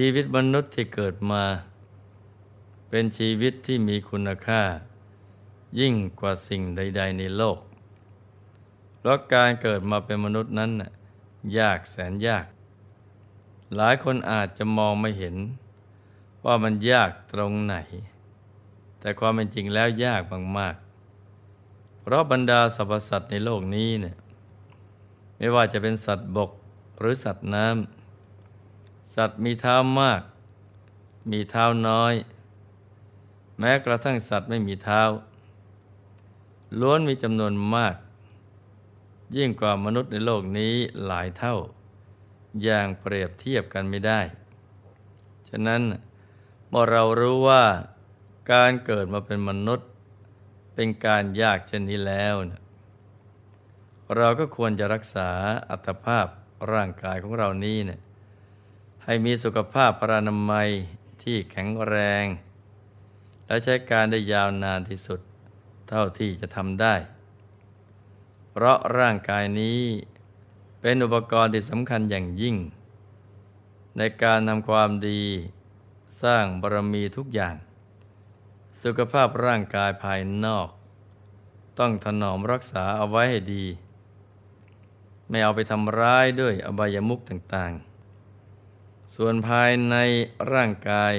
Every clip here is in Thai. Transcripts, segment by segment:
ชีวิตมนุษย์ที่เกิดมา เป็นชีวิตที่มีคุณค่า ยิ่งกว่าสิ่งใด ๆ ในโลก เพราะการเกิดมาเป็นมนุษย์นั้นยากแสนยาก หลายคนอาจจะมองไม่เห็น ว่ามันยากตรงไหน แต่ความเป็นจริงแล้วยากมากๆ เพราะบรรดาสรรพสัตว์ในโลกนี้เนี่ยไม่ว่าจะเป็นสัตว์บกหรือสัตว์น้ำ สัตว์มีเท้ามาก มีเท้าน้อย แม้กระทั่งสัตว์ไม่มีเท้า ล้วนมีจำนวนมาก ยิ่งกว่ามนุษย์ในโลกนี้หลายเท่า อย่างเปรียบเทียบกันไม่ได้ ฉะนั้นเมื่อเรารู้ว่าการเกิดมาเป็นมนุษย์ เป็นการยากเช่นนี้แล้วนะเราก็ควรจะรักษาอัตภาพร่างกายของเรานี้เนะี่ย ให้มีสุขภาพพรานามัยที่แข็งแรง และใช้การได้ยาวนานที่สุด เท่าที่จะทำได้ เพราะร่างกายนี้เป็นอุปกรณ์ที่สำคัญอย่างยิ่ง ในการทำความดีสร้างบารมีทุกอย่าง สุขภาพร่างกายภายนอก ต้องถนอมรักษาเอาไว้ให้ดี ไม่เอาไปทำร้ายด้วยอบายมุขต่างๆ ส่วนภายในร่างกาย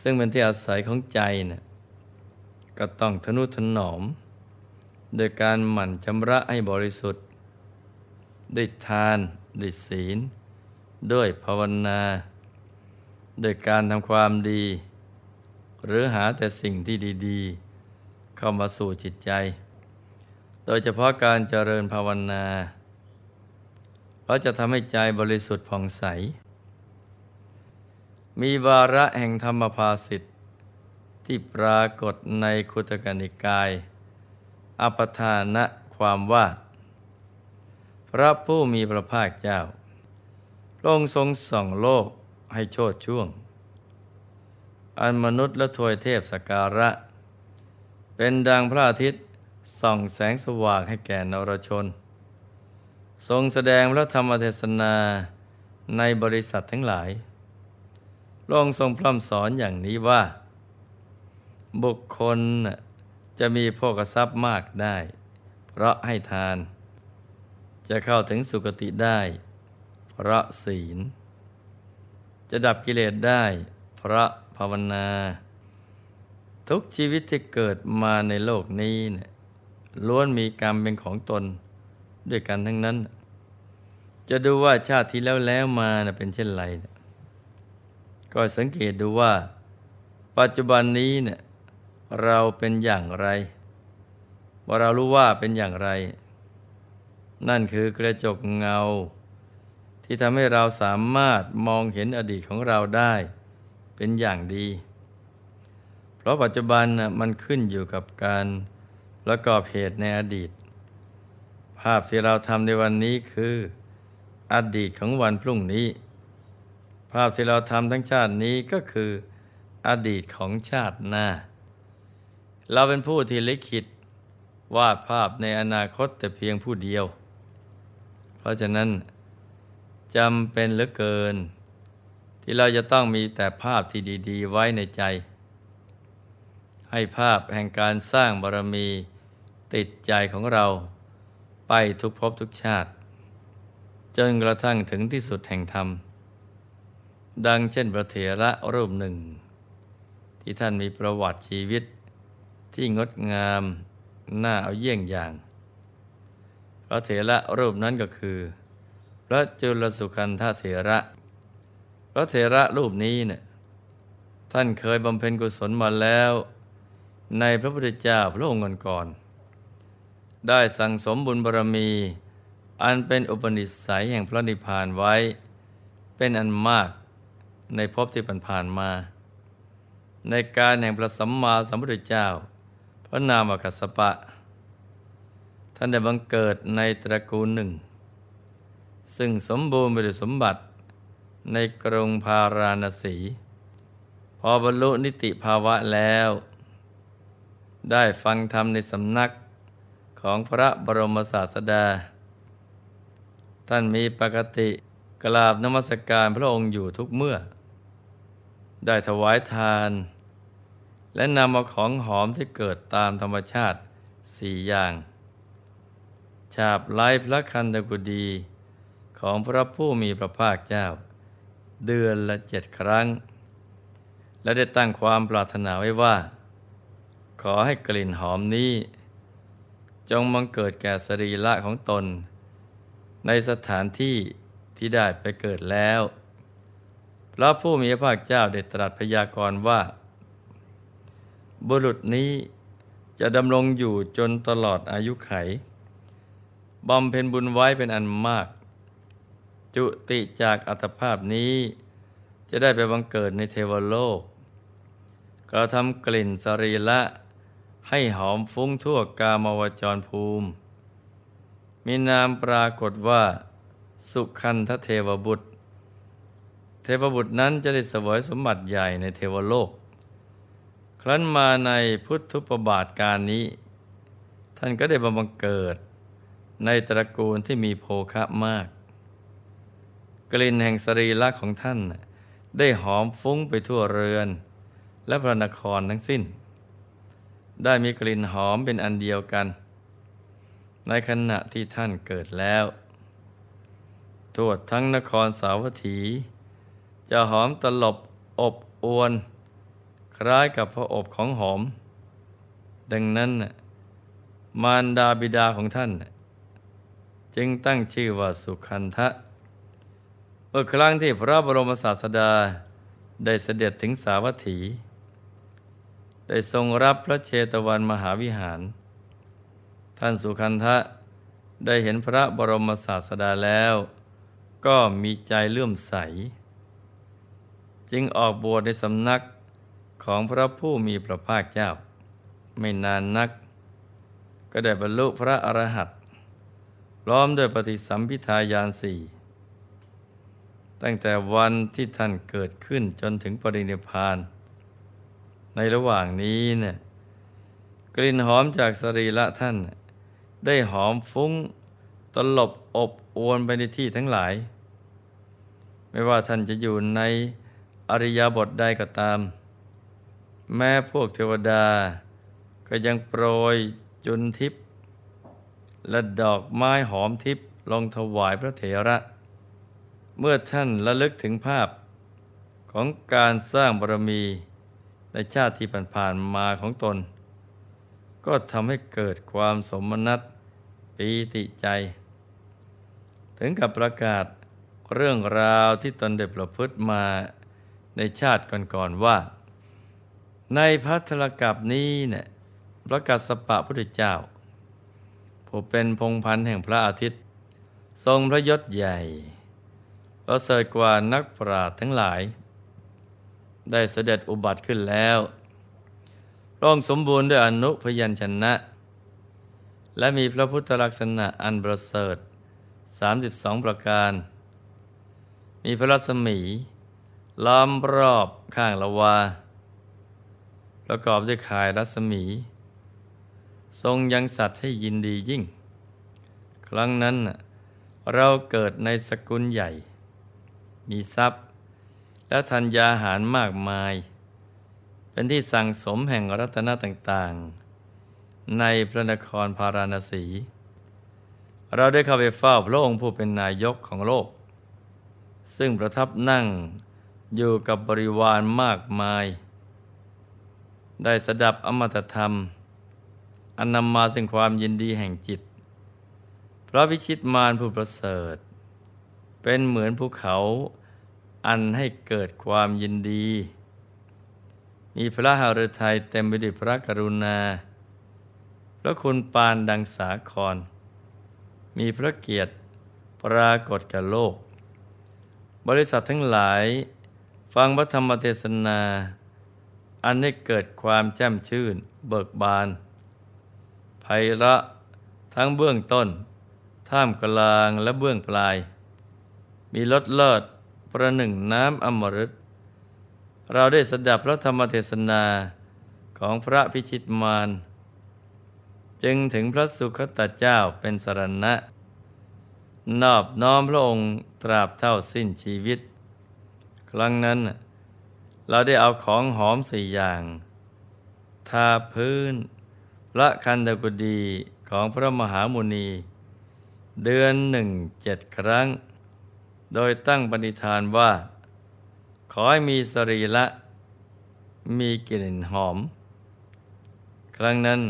ซึ่งเป็นที่อาศัยของใจนะ่ะก็ต้องทนุถนอม โดยการหมั่นชำระให้บริสุทธิ์ ด้วยทานด้วยศีล ด้วยภาวนาโดยการทำความดี หรือหาแต่สิ่งที่ดี ๆ เข้ามาสู่จิตใจ โดยเฉพาะการเจริญภาวนา เพราะจะทำให้ใจบริสุทธิ์ผ่องใส มีวาระแห่งธรรมภาสิทธิ์ที่ปรากฏในคุตกนิกาย อปทานะความว่า พระผู้มีพระภาคเจ้าพระองค์ทรงส่องโลกให้โชดช่วง อันมนุษย์และทวยเทพสการะ เป็นดังพระอาทิตย์ส่องแสงสว่างให้แก่นรชน ทรงแสดงพระธรรมเทศนาในบริษัททั้งหลาย ลงทรงพร่ำสอนอย่างนี้ว่า บุคคลจะมีโภคทรัพย์มากได้ เพราะให้ทาน จะเข้าถึงสุคติได้ เพราะศีล จะดับกิเลสได้ เพราะภาวนา ทุกชีวิตที่เกิดมาในโลกนี้เนี่ยล้วนมีกรรมเป็นของตนด้วยกันทั้งนั้น จะดูว่าชาติที่แล้วแล้วมาเป็นเช่นไร ก็สังเกตดูว่า ปัจจุบันนี้เนี่ยเราเป็นอย่างไรว่าเรารู้ว่าเป็นอย่างไร นั่นคือกระจกเงา ที่ทำให้เราสามารถมองเห็นอดีตของเราได้ เป็นอย่างดี เพราะปัจจุบันนะมันขึ้นอยู่กับการประกอบเหตุในอดีต ภาพที่เราทำในวันนี้คือ อดีตของวันพรุ่งนี้าพที่เราทำทั้งชาตินี้ก็คืออดีตของชาติหน้า เราเป็นผู้ที่ลิขิตวาดภาพในอนาคตแต่เพียงผู้เดียว เพราะฉะนั้นจำเป็นเหลือเกิน ที่เราจะต้องมีแต่ภาพที่ดี ๆ ไว้ในใจ ให้ภาพแห่งการสร้างบารมีติดใจของเราไปทุกภพทุกชาติ จนกระทั่งถึงที่สุดแห่งธรรม ดังเช่นพระเถระรูปหนึ่ง ที่ท่านมีประวัติชีวิตที่งดงามน่าเอาเยี่ยงอย่าง พระเถระรูปนั้นก็คือ พระจุลสุขันธเถระ พระเถระรูปนี้เนี่ยท่านเคยบำเพ็ญกุศลมาแล้ว ในพระพุทธเจ้าพระองค์ก่อนได้สั่งสมบุญบารมี อันเป็นอุปนิสัยแห่งพระนิพพานไว้ เป็นอันมาก ในภพที่ผ่านมา ในการแห่งพระสัมมาสัมพุทธเจ้า พระนามกัสปะ ท่านได้บังเกิดในตระกูลหนึ่ง ซึ่งสมบูรณ์ไปด้วยสมบัติในกรุงพาราณสี พอบรรลุนิติภาวะแล้ว ได้ฟังธรรมในสำนักของพระบรมศาสดา ท่านมีปกติกราบนมัสการพระองค์อยู่ทุกเมื่อ ได้ถวายทาน และนำเอาของหอมที่เกิดตามธรรมชาติสี่อย่าง ฉาบไล้พระคันตกุดีของพระผู้มีพระภาคเจ้า เดือนละเจ็ดครั้ง และได้ตั้งความปรารถนาไว้ว่า ขอให้กลิ่นหอมนี้ จงมังเกิดแก่สรีระของตน ในสถานที่ที่ได้ไปเกิดแล้ว พระผู้มีพระภาคเจ้าได้ตรัสพยากรณ์ว่า บุรุษนี้จะดำรงอยู่จนตลอดอายุไขบำเพ็ญบุญไว้เป็นอันมาก จุติจากอัตภาพนี้ จะได้ไปบังเกิดในเทวโลกกระทำกลิ่นสรีละให้หอมฟุ้งทั่วกามวจรภูมิ มีนามปรากฏว่า สุขันธเทวบุตร เทวบุตรนั้นจะได้เสวยสมบัติใหญ่ในเทวโลก ครั้นมาในพุทธุปบาทการนี้ ท่านก็ได้บังเกิดในตระกูลที่มีโภคะมาก กลิ่นแห่งสรีระของท่านได้หอมฟุ้งไปทั่วเรือน และพระนครทั้งสิ้น ได้มีกลิ่นหอมเป็นอันเดียวกัน ในขณะที่ท่านเกิดแล้ว ทั่วทั้งนครสาวัตถี จะหอมตลบอบอวน คล้ายกับพระอบของหอม ดังนั้น มารดาบิดาของท่าน จึงตั้งชื่อว่าสุขันทะเมื่อครั้งที่พระบรมศาสดาได้เสด็จถึงสาวัตถี ได้ทรงรับพระเชตวันมหาวิหาร ท่านสุขันทะได้เห็นพระบรมศาสดาแล้ว ก็มีใจเลื่อมใส จึงออกบวชในสำนักของพระผู้มีพระภาคเจ้า ไม่นานนัก ก็ได้บรรลุพระอรหัตพร้อมด้วยปฏิสัมพิทายานสี่ตั้งแต่วันที่ท่านเกิดขึ้นจนถึงปรินิพาน ในระหว่างนี้เนี่ยกลิ่นหอมจากสรีระท่าน ได้หอมฟุ้งตลบอบอวนไปในที่ทั้งหลาย ไม่ว่าท่านจะอยู่ใน อริยบทใดก็ตาม แม้พวกเทวดา ก็ยังโปรยจุนทิพย์และดอกไม้หอมทิพย์ลงถวายพระเถระ เมื่อท่านระลึกถึงภาพของการสร้างบารมีในชาติที่ผ่านๆมาของตน ก็ทำให้เกิดความสมนัตปีติใจ ถึงกับประกาศเรื่องราวที่ตนได้ประพฤติมา ในชาติก่อนๆว่า ในพัทธลกับนี้เนี่ยประกาศสปะพุทธเจ้า ผู้เป็นพงพันธ์แห่งพระอาทิตย์ ทรงพระยศใหญ่ประเสริฐกว่านักปราชญ์ทั้งหลาย ได้เสด็จอุบัติขึ้นแล้วร่องสมบูรณ์ด้วยอนุพยัญชนะ และมีพระพุทธลักษณะอันประเสริฐ 32 ประการ มีพระรัศมี ล้อมรอบข้างละวา ประกอบด้วยข่ายรัศมี ทรงยังสัตว์ให้ยินดียิ่ง ครั้งนั้นเราเกิดในสกุลใหญ่ มีทรัพย์ และธัญญาหารมากมาย เป็นที่สั่งสมแห่งรัตนต่างๆ ในพระนครพาราณสี เราได้เข้าไปเฝ้าพระองค์ผู้เป็นนายกของโลก ซึ่งประทับนั่ง อยู่กับบริวารมากมาย ได้สดับอมตะธรรม อันนำมาซึ่งความยินดีแห่งจิต พระวิชิตมารผู้ประเสริฐ เป็นเหมือนภูเขาอันให้เกิดความยินดี มีพระหฤทัยเต็มไปด้วยพระกรุณา พระคุณปานดังสาคร มีพระเกียรติปรากฏกับโลก บริษัททั้งหลาย ฟังพระธรรมเทศนา อันให้เกิดความแจ่มชื่น เบิกบานไพระทั้งเบื้องต้น ท่ามกลางและเบื้องปลาย มีรสเลิศประหนึ่งน้ำอมฤตเราได้สดับพระธรรมเทศนาของพระพิชิตมาร จึงถึงพระสุคตเจ้าเป็นสรณะ นอบน้อมพระองค์ตราบเท่าสิ้นชีวิต ครั้งนั้น เราได้เอาของหอมสี่อย่าง ทาพื้น พระคันธกุดีของพระมหามุนี เดือนหนึ่งเจ็ดครั้ง โดยตั้งปณิธานว่า ขอให้มีสรีละ มีกลิ่นหอม ครั้งนั้น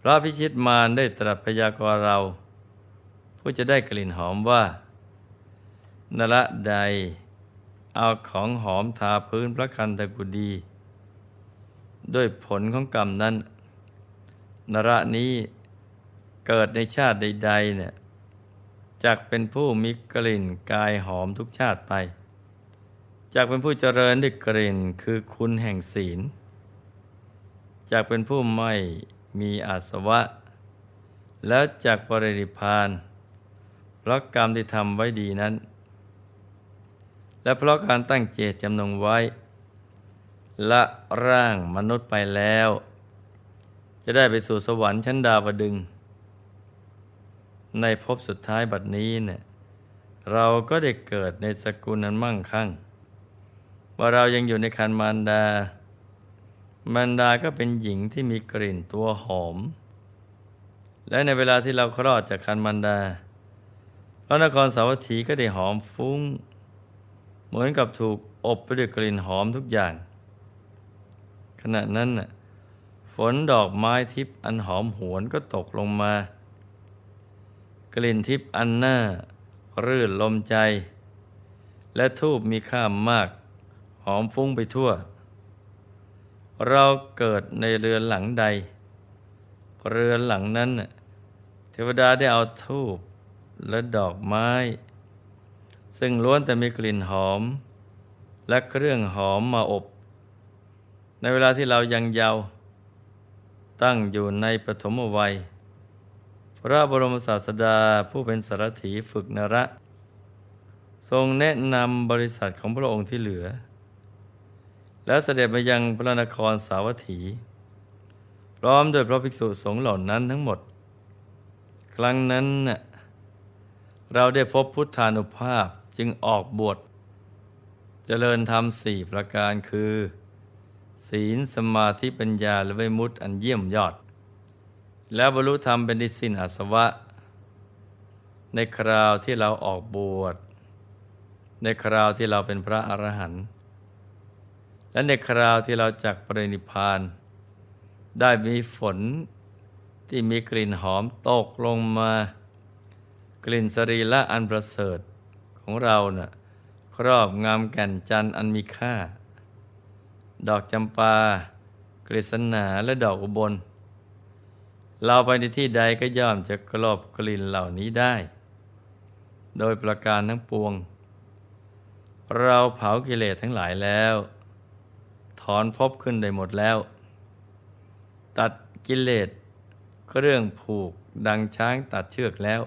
พระพิชิตมารได้ตรัสพยากรเรา ผู้จะได้กลิ่นหอมว่า นละใด เอาของหอมทาพื้นพระคันธกุดี ด้วยผลของกรรมนั้น นระนี้เกิดในชาติใดๆเนี่ยจากเป็นผู้มีกลิ่นกายหอมทุกชาติไปจากเป็นผู้เจริญด้วยกลิ่นคือคุณแห่งศีล จากเป็นผู้ไม่มีอาสวะ แล้วจากปรินิพานเพราะกรรมที่ทำไว้ดีนั้น และเพราะการตั้งเจตจำนงไว้ ละร่างมนุษย์ไปแล้ว จะได้ไปสู่สวรรค์ชั้นดาวดึง ในภพสุดท้ายบัดนี้เนี่ยเราก็ได้เกิดในสกุลนั้นมั่งคั่ง ว่าเรายังอยู่ในคันมารดา มารดาก็เป็นหญิงที่มีกลิ่นตัวหอม และในเวลาที่เราคลอดจากคันมารดาพระนครสาวัตถีก็ได้หอมฟุ้ง เหมือนกับถูกอบไปด้วยกลิ่นหอมทุกอย่าง ขณะนั้นน่ะฝนดอกไม้ทิพย์อันหอมหวนก็ตกลงมา กลิ่นทิพย์อันน่ารื่นลมใจ และทูบมีค่ามาก หอมฟุ้งไปทั่ว เราเกิดในเรือนหลังใด เรือนหลังนั้นเทวดาได้เอาทูบและดอกไม้ ซึ่งล้วนแต่มีกลิ่นหอม และเครื่องหอมมาอบ ในเวลาที่เรายังเยาว์ตั้งอยู่ในปฐมวัย พระบรมศาสดาผู้เป็นสารถีฝึกนระ ทรงแนะนำบริษัทของพระองค์ที่เหลือ แล้วเสด็จไปยังพระนครสาวัตถี พร้อมโดยพระภิกษุสงฆ์เหล่านั้นทั้งหมด ครั้งนั้น เราได้พบพุทธานุภาพ จึงออกบวชเจริญธรรมสี่ประการคือ ศีลสมาธิปัญญาและวิมุตติอันเยี่ยมยอด แล้วบรรลุธรรมเป็นดิสินอาสวะ ในคราวที่เราออกบวชในคราวที่เราเป็นพระอรหันต์และในคราวที่เราจักปรินิพานได้มีฝนที่มีกลิ่นหอมตกลงมา กลิ่นสรีละอันประเสริฐ ของเรานะ่ะครอบงามแก่นจันทร์อันมีค่า ดอกจำปากฤษณาและดอกอุบล เราไปในที่ใดก็ย่อมจะกลบกลิ่นเหล่านี้ได้ โดยประการทั้งปวง เราเผากิเลสทั้งหลายแล้ว ถอนพบขึ้นได้หมดแล้ว ตัดกิเลสเครื่องผูกดังช้างตัดเชือกแล้ว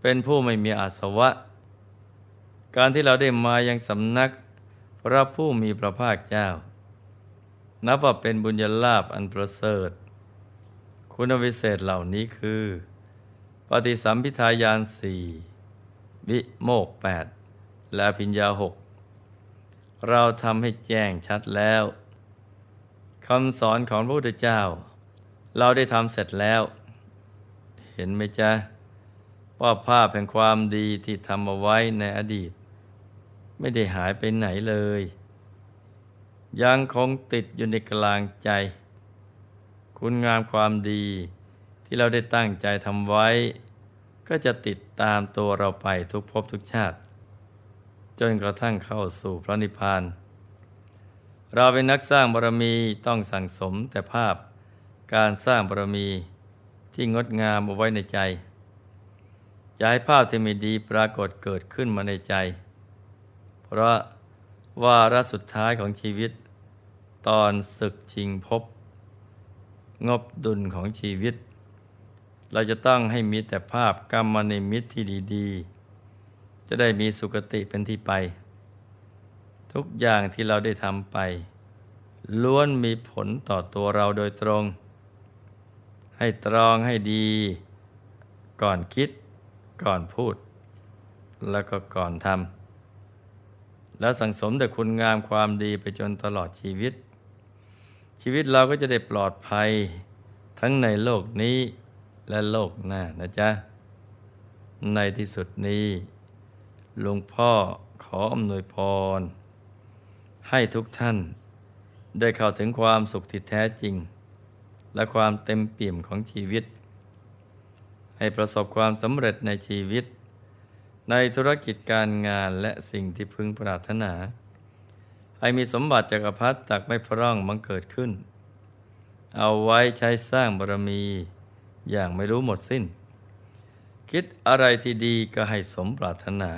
เป็นผู้ไม่มีอาสวะ การที่เราได้มายังสำนักพระผู้มีพระภาคเจ้า นับว่าเป็นบุญญาลาภอันประเสริฐ คุณวิเศษเหล่านี้คือ ปฏิสัมพิทายานสี่วิโมกแปดและพิญญาหกเราทำให้แจ้งชัดแล้วคำสอนของพระพุทธเจ้า เราได้ทำเสร็จแล้ว เห็นไหมจ๊ะ ว่าภาพแห่งความดีที่ทำเอาไว้ในอดีต ไม่ได้หายไปไหนเลย ยังคงติดอยู่ในกลางใจ คุณงามความดีที่เราได้ตั้งใจทำไว้ ก็จะติดตามตัวเราไปทุกภพทุกชาติ จนกระทั่งเข้าสู่พระนิพพาน เราเป็นนักสร้างบารมีต้องสั่งสมแต่ภาพการสร้างบารมีที่งดงามเอาไว้ในใจ จะให้ภาพที่ไม่ดีปรากฏเกิดขึ้นมาในใจ เพราะวาระสุดท้ายของชีวิต ตอนศึกชิงพบ งบดุลของชีวิต เราจะต้องให้มีแต่ภาพกรรมนิมิตที่ดีๆ จะได้มีสุคติเป็นที่ไป ทุกอย่างที่เราได้ทำไป ล้วนมีผลต่อตัวเราโดยตรง ให้ตรองให้ดี ก่อนคิด ก่อนพูด แล้วก็ก่อนทำแล้วสังสมแต่คุณงามความดีไปจนตลอดชีวิต ชีวิตเราก็จะได้ปลอดภัยทั้งในโลกนี้และโลกหน้านะจ๊ะ ในที่สุดนี้หลวงพ่อขออำนวยพร ให้ทุกท่านได้เข้าถึงความสุขที่แท้จริง และความเต็มเปี่ยมของชีวิต ให้ประสบความสำเร็จในชีวิต ในธุรกิจการงานและสิ่งที่พึงปรารถนา ให้มีสมบัติจักรพรรดิตักไม่พร่องมังเกิดขึ้น เอาไว้ใช้สร้างบารมีอย่างไม่รู้หมดสิ้น คิดอะไรที่ดีก็ให้สมปรารถนา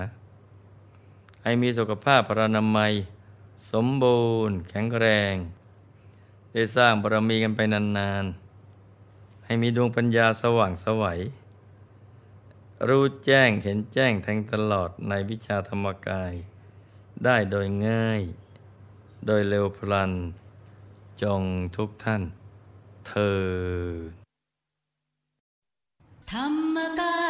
ให้มีสุขภาพพรานามัย สมบูรณ์ แข็งแรง ได้สร้างบารมีกันไปนานๆให้มีดวงปัญญาสว่างสวัย รู้แจ้งเห็นแจ้งแทงตลอดในวิชาธรรมกาย ได้โดยง่าย โดยเร็วพลัน จงทุกท่าน เธอธรรมกาย